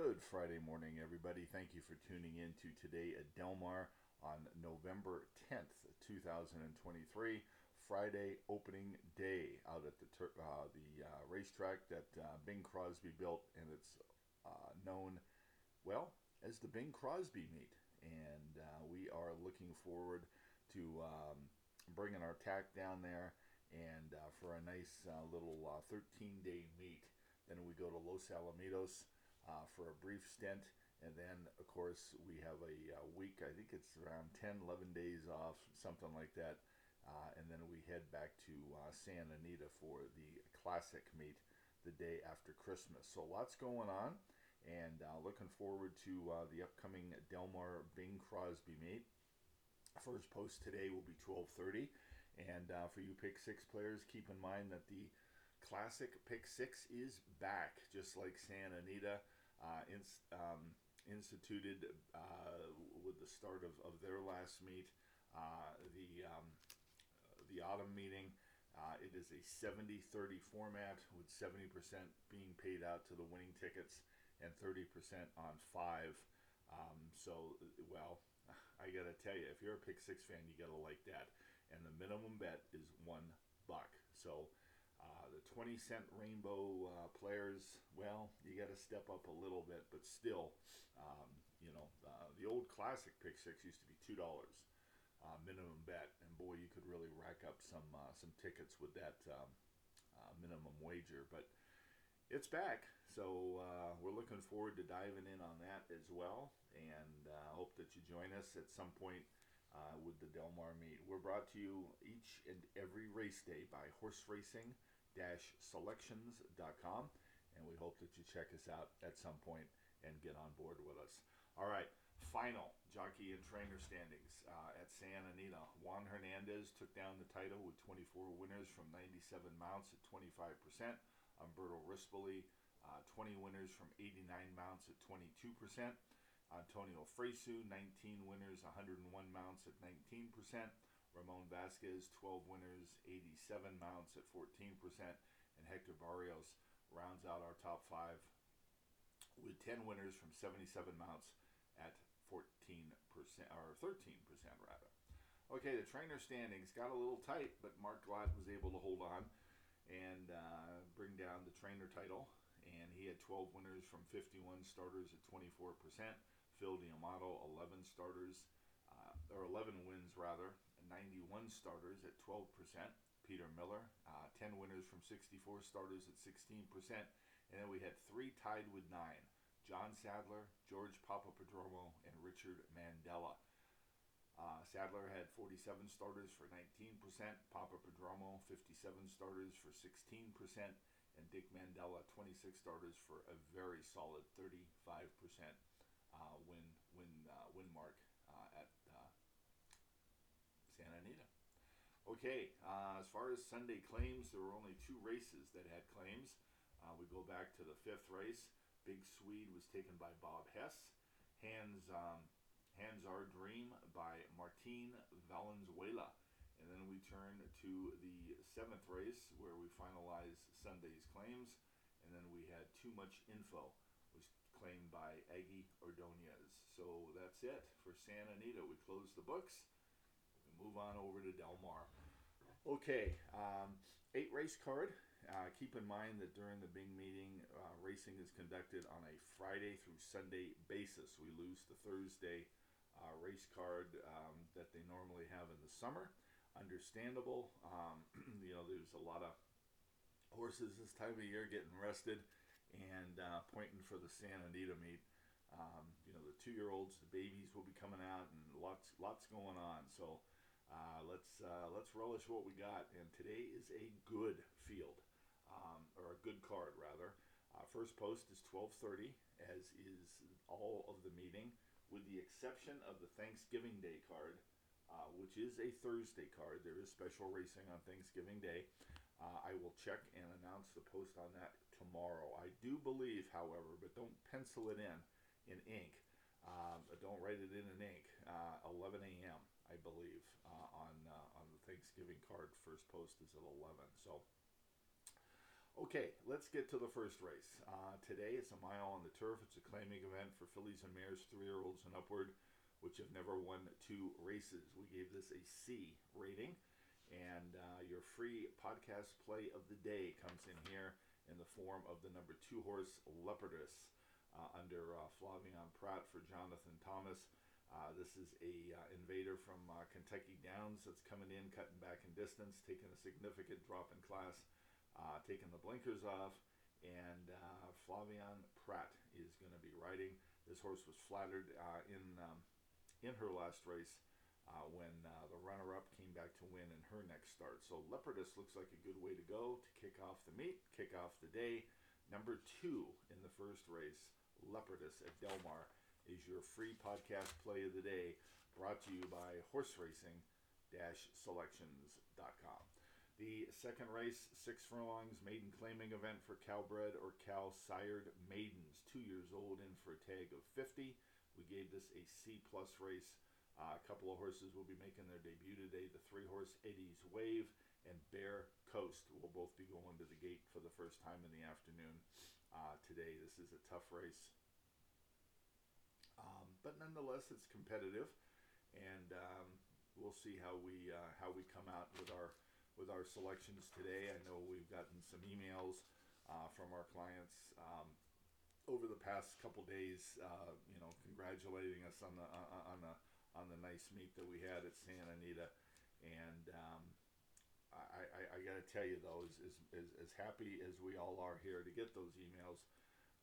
Good Friday morning, everybody. Thank you for tuning in to today at Del Mar on November 10th, 2023, Friday opening day out at the uh, the uh, racetrack that uh, Bing Crosby built, and it's uh, known well as the Bing Crosby meet. And uh, we are looking forward to um, bringing our tack down there and uh, for a nice little 13 day meet. Then we go to Los Alamitos uh, for a brief stint. And then, of course, we have a, a, week, I think it's around 10, 11 days off, something like that. Uh, and then we head back to uh, Santa Anita for the classic meet the day after Christmas. So lots going on, and uh, looking forward to uh, the upcoming Del Mar Bing Crosby meet. First post today will be 12:30, and uh, for you pick six players, keep in mind that the Classic Pick Six is back, just like Santa Anita uh, um, instituted uh, with the start of, of their last meet, uh, the um, the autumn meeting. Uh, it is a 70-30 format with 70% being paid out to the winning tickets and 30% on five. Um, so, well, I gotta tell you, if you're a Pick Six fan, you gotta like that. And the minimum bet is one buck. So uh, the 20 cent rainbow uh, players, well, you got to step up a little bit, but still, um, you know, uh, the old classic pick six used to be two dollars uh, minimum bet, and boy, you could really rack up some uh, some tickets with that um, minimum wager. But it's back, so we're looking forward to diving in on that as well, and I hope that you join us at some point. Uh, with the Del Mar meet. We're brought to you each and every race day by Horse Racing selections.com. And we hope that you check us out at some point and get on board with us. All right, final jockey and trainer standings uh, at Santa Anita. Juan Hernandez took down the title with 24 winners from 97 mounts at 25%. Umberto Rispoli, uh, 20 winners from 89 mounts at 22%. Antonio Fresu, 19 winners, 101 mounts at 19%. Ramon Vasquez, 12 winners, 87 mounts at 14%, and Hector Berrios rounds out our top five with 10 winners from 77 mounts at 14% or 13% rather. Okay, the trainer standings got a little tight, but Mark Glatt was able to hold on and uh, bring down the trainer title. And he had 12 winners from 51 starters at 24%. Phil D'Amato, 11 starters, uh, or 11 wins rather, 91 starters at 12%. Peter Miller, uh, 10 winners from 64 starters at 16%. And then we had three tied with nine John Sadler, George Papaprodromou, and Richard Mandella. Uh, Sadler had 47 starters for 19%, Papa Papaprodromou 57 starters for 16%, and Dick Mandella 26 starters for a very solid 35% uh, win win uh, win mark Santa Anita. Okay, uh, as far as Sunday claims, there were only two races that had claims. Uh, we go back to the fifth race. Big Swede was taken by Bob Hess. Hands, um, Hands Our Dream by Martin Valenzuela. And then we turn to the seventh race where we finalize Sunday's claims. And then we had Too Much Info, was claimed by Aggie Ordonez. So that's it for Santa Anita. We close the books move on over to Del Mar. Okay, um, eight race card. Uh, keep in mind that during the Bing meeting, uh, racing is conducted on a Friday through Sunday basis. We lose the Thursday uh, race card um, that they normally have in the summer. Understandable. Um, you know, there's a lot of horses this time of year getting rested and uh, pointing for the Santa Anita meet. Um, you know, the two-year-olds, the babies will be coming out, and lots, lots going on. So uh, let's uh, let's relish what we got. And today is a good field, um, or a good card rather. Uh, first post is 12:30, as is all of the meeting, with the exception of the Thanksgiving Day card, uh, which is a Thursday card. There is special racing on Thanksgiving Day. Uh, I will check and announce the post on that tomorrow. I do believe, however, but don't pencil it in in ink. Um, don't write it in in ink. Uh, 11 a.m. I believe, uh, on uh, on the Thanksgiving card. First post is at 11. So, Okay, let's get to the first race. Uh, today it's a mile on the turf. It's a claiming event for fillies and mares, three year olds and upward, which have never won two races. We gave this a C rating. And uh, your free podcast play of the day comes in here in the form of the number two horse, Leopardess, uh, under uh, Flavien Prat for Jonathan Thomas. Uh, this is a uh, invader from uh, Kentucky Downs that's coming in, cutting back in distance, taking a significant drop in class uh, taking the blinkers off, and uh, Flavien Prat is going to be riding. This horse was flattered uh, in um, in her last race when the runner-up came back to win in her next start. So Leopardess looks like a good way to go to kick off the meet, kick off the day. Number two in the first race, Leopardess at Del Mar, is your free podcast play of the day, brought to you by Horse Racing Selections.com. The second race, six furlongs, maiden claiming event for Calbred or Cal sired maidens, two years old, in for a tag of 50. We gave this a C plus race. Uh, a couple of horses will be making their debut today. The three horse Eddie's Wave and Bear Coast will both be going to the gate for the first time in the afternoon uh, today. This is a tough race, but nonetheless, it's competitive, and um, we'll see how we uh, how we come out with our with our selections today. I know we've gotten some emails uh, from our clients um, over the past couple days, uh, you know, congratulating us on the on the on the nice meet that we had at Santa Anita, and um, I, I, I got to tell you though, as, as, as happy as we all are here to get those emails,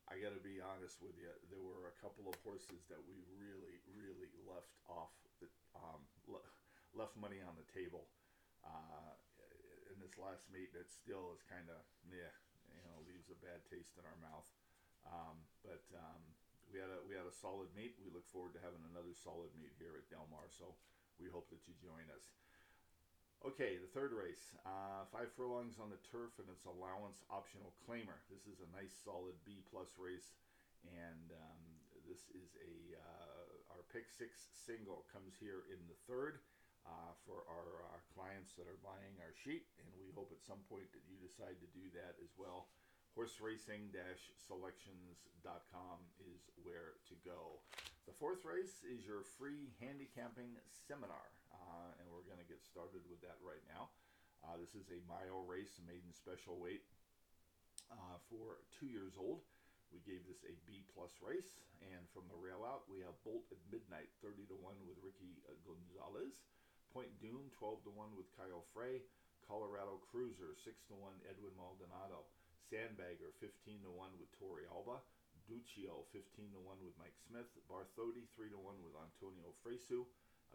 I got to be honest with you. There were a couple of horses that we really, really left off the um, le- left money on the table. Uh, in this last meet that still is kind of yeah, you know, leaves a bad taste in our mouth. Um, but um, we had a we had a solid meet. We look forward to having another solid meet here at Del Mar. So we hope that you join us. Okay, the third race, uh, five furlongs on the turf, and it's allowance optional claimer. This is a nice solid B plus race, and um, this is a uh, our pick six single comes here in the third uh, for our uh, clients that are buying our sheet, and we hope at some point that you decide to do that as well. Horseracing-selections.com is where to go. The fourth race is your free handicapping seminar, uh, and we're going to get started with that right now. Uh, this is a mile race, maiden special weight uh, for two years old. We gave this a B plus race, and from the rail out, we have Bolt at Midnight, 30 to 1 with Ricky Gonzalez. Point Doom, 12 to 1 with Kyle Frey. Colorado Cruiser, 6 to 1 Edwin Maldonado. Sandbagger, 15 to 1 with Tori Alba. Duccio, 15 to 1 with Mike Smith. Barthodi, 3 to 1 with Antonio Fresu.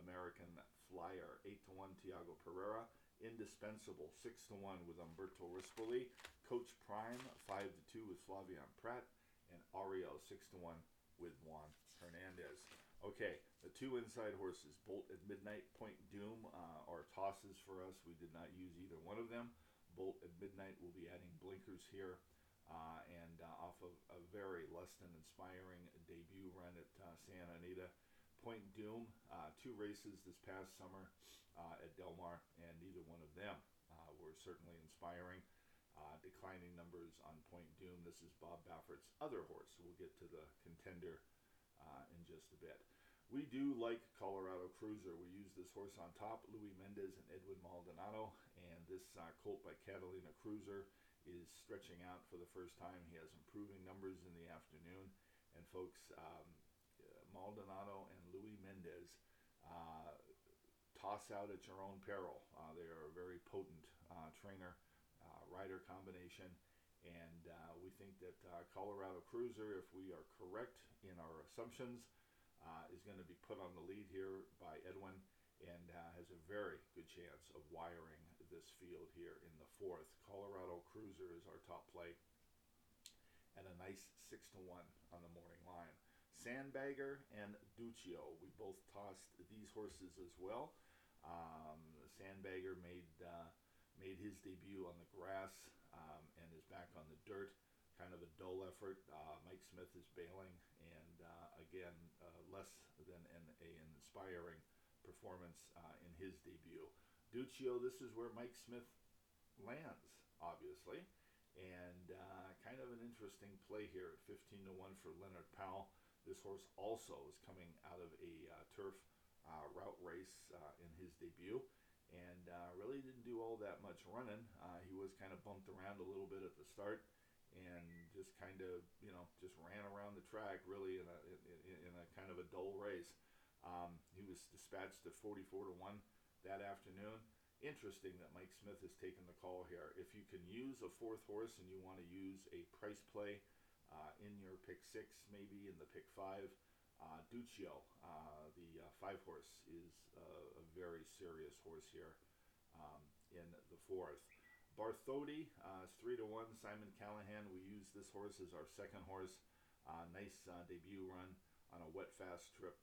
American Flyer, 8 to 1 Tiago Pereira. Indispensable, 6 to 1 with Umberto Rispoli. Coach Prime, 5 to 2 with Flavien Prat. And Ario, 6 to 1 with Juan Hernandez. Okay, the two inside horses, Bolt at Midnight, Point Doom, uh, are tosses for us. We did not use either one of them. Bolt at Midnight will be adding blinkers here. Uh, and uh, off of a very less than inspiring debut run at uh, Santa Anita. Point Doom, uh, two races this past summer uh, at Del Mar, and neither one of them were certainly inspiring. declining numbers on Point Doom. This is Bob Baffert's other horse. We'll get to the contender in just a bit. We do like Colorado Cruiser. We use this horse on top, Luis Mendez and Edwin Maldonado, and this uh, colt by Catalina Cruiser is stretching out for the first time. He has improving numbers in the afternoon, and folks, um, uh, Maldonado and Luis Mendez uh, toss out at your own peril. Uh, they are a very potent uh, trainer uh, rider combination. And we think that Colorado Cruiser, if we are correct in our assumptions, uh, is going to be put on the lead here by Edwin and uh, has a very good chance of wiring this field here in the fourth. Colorado Cruiser is our top play and a nice six to one on the morning line. Sandbagger and Duccio, we both tossed these horses as well. Um, Sandbagger made uh, made his debut on the grass um, and is back on the dirt. Kind of a dull effort. Uh, Mike Smith is bailing, and uh, again, uh, less than an, an inspiring performance uh, in his debut. Duccio, this is where Mike Smith lands, obviously. and uh, kind of an interesting play here at 15 to 1 for Leonard Powell. This horse also is coming out of a uh, turf uh, route race uh, in his debut and uh, really didn't do all that much running. Uh, he was kind of bumped around a little bit at the start and just kind of, you know, just ran around the track really in a, in, in a kind of a dull race. Um, he was dispatched at 44 to 1 that afternoon interesting that Mike Smith has taken the call here. If you can use a fourth horse and you want to use a price play uh, in your pick six, maybe in the pick five, uh, Duccio, uh, the uh, five horse, is uh, a very serious horse here um, in the fourth. Barthotti uh, is three to one. Simon Callaghan, we use this horse as our second horse. nice debut run on a wet fast strip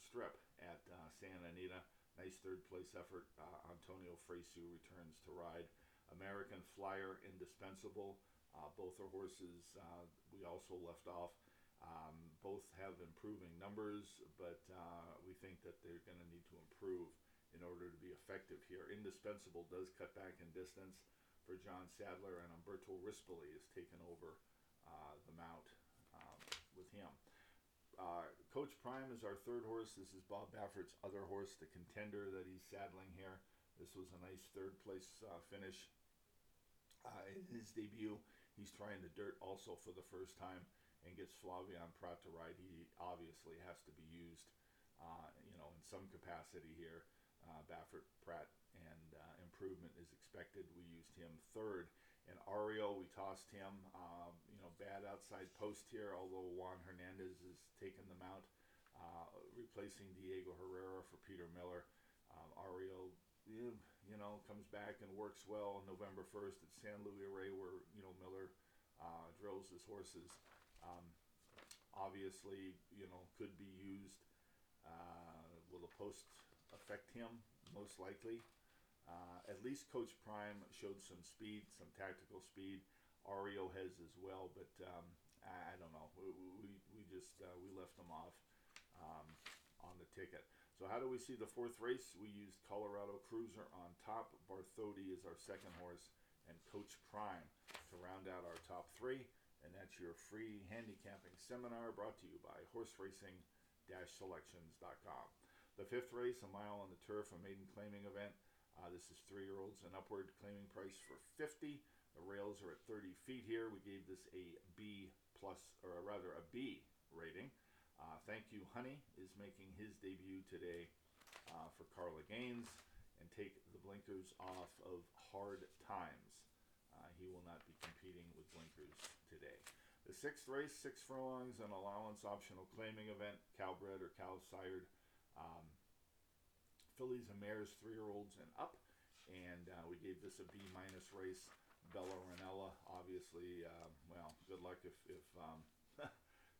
strip at Santa Anita. Nice third place effort. Uh, Antonio Fresu returns to ride. American Flyer, indispensable. Uh, both are horses uh, we also left off. Um, both have improving numbers, but uh, we think that they're going to need to improve in order to be effective here. Indispensable does cut back in distance for John Sadler, and Umberto Rispoli has taken over uh, the mount um, with him. Uh, Coach Prime is our third horse. This is Bob Baffert's other horse, the contender that he's saddling here. This was a nice third place uh, finish in his debut. He's trying the dirt also for the first time and gets Flavien Prat to ride. He obviously has to be used, uh, you know, in some capacity here. Uh, Baffert, Prat, and uh, improvement is expected. We used him third. And Ario, we tossed him. Um, you know, bad outside post here, although Juan Hernandez is taking the mount, uh, replacing Diego Herrera for Peter Miller. Um, Ario, you know, comes back and works well on November 1st at San Luis Rey, where, you know, Miller uh, drills his horses. Um, obviously, you know, could be used. Uh, will the post affect him? Most likely. Uh, at least Coach Prime showed some speed, some tactical speed. Ario has as well, but um, I, I, don't know. We, we, we just uh, we left them off um, on the ticket. So how do we see the fourth race? We used Colorado Cruiser on top. Barthotti is our second horse, and Coach Prime to round out our top three. And that's your free handicapping seminar brought to you by horseracing-selections.com. The fifth race, a mile on the turf, a maiden claiming event. Uh, this is three-year-olds and upward claiming price for 50. The rails are at 30 feet here. We gave this a B plus, or rather a B rating. Uh, thank you, Honey is making his debut today uh, for Carla Gaines and take the blinkers off of hard times. Uh, he will not be competing with blinkers today. The sixth race, six furlongs, an allowance optional claiming event, Cal bred or Cal sired. Um, fillies and mares, three year olds and up. And uh, we gave this a B minus race. Bella Ranella, obviously, uh, well, good luck if, if um,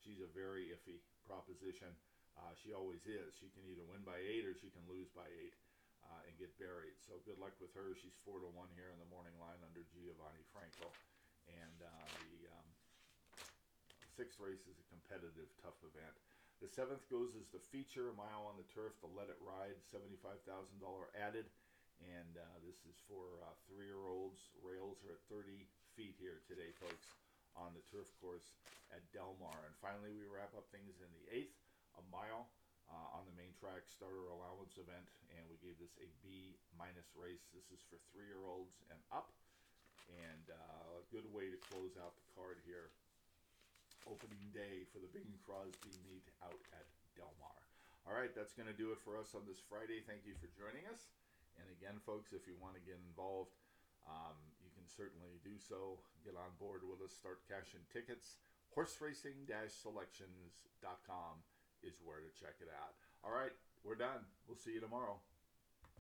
she's a very iffy proposition. Uh, she always is. She can either win by eight or she can lose by eight uh, and get buried. So good luck with her. She's four to one here in the morning line under Giovanni Franco. And uh, the um, sixth race is a competitive, tough event. The seventh goes as the feature, a mile on the turf, the Let It Ride, $75,000 added. And uh, this is for uh, three year olds. Rails are at 30 feet here today, folks, on the turf course at Del Mar. And finally, we wrap up things in the eighth, a mile uh, on the main track starter allowance event. And we gave this a B minus race. This is for three year olds and up. And uh, a good way to close out the card here opening day for the Bing Crosby meet out at Del Mar. All right, that's going to do it for us on this Friday. Thank you for joining us. And again, folks, if you want to get involved, um, certainly do so. Get on board with us, start cashing tickets. Horseracing-selections.com is where to check it out. All right, we're done. We'll see you tomorrow.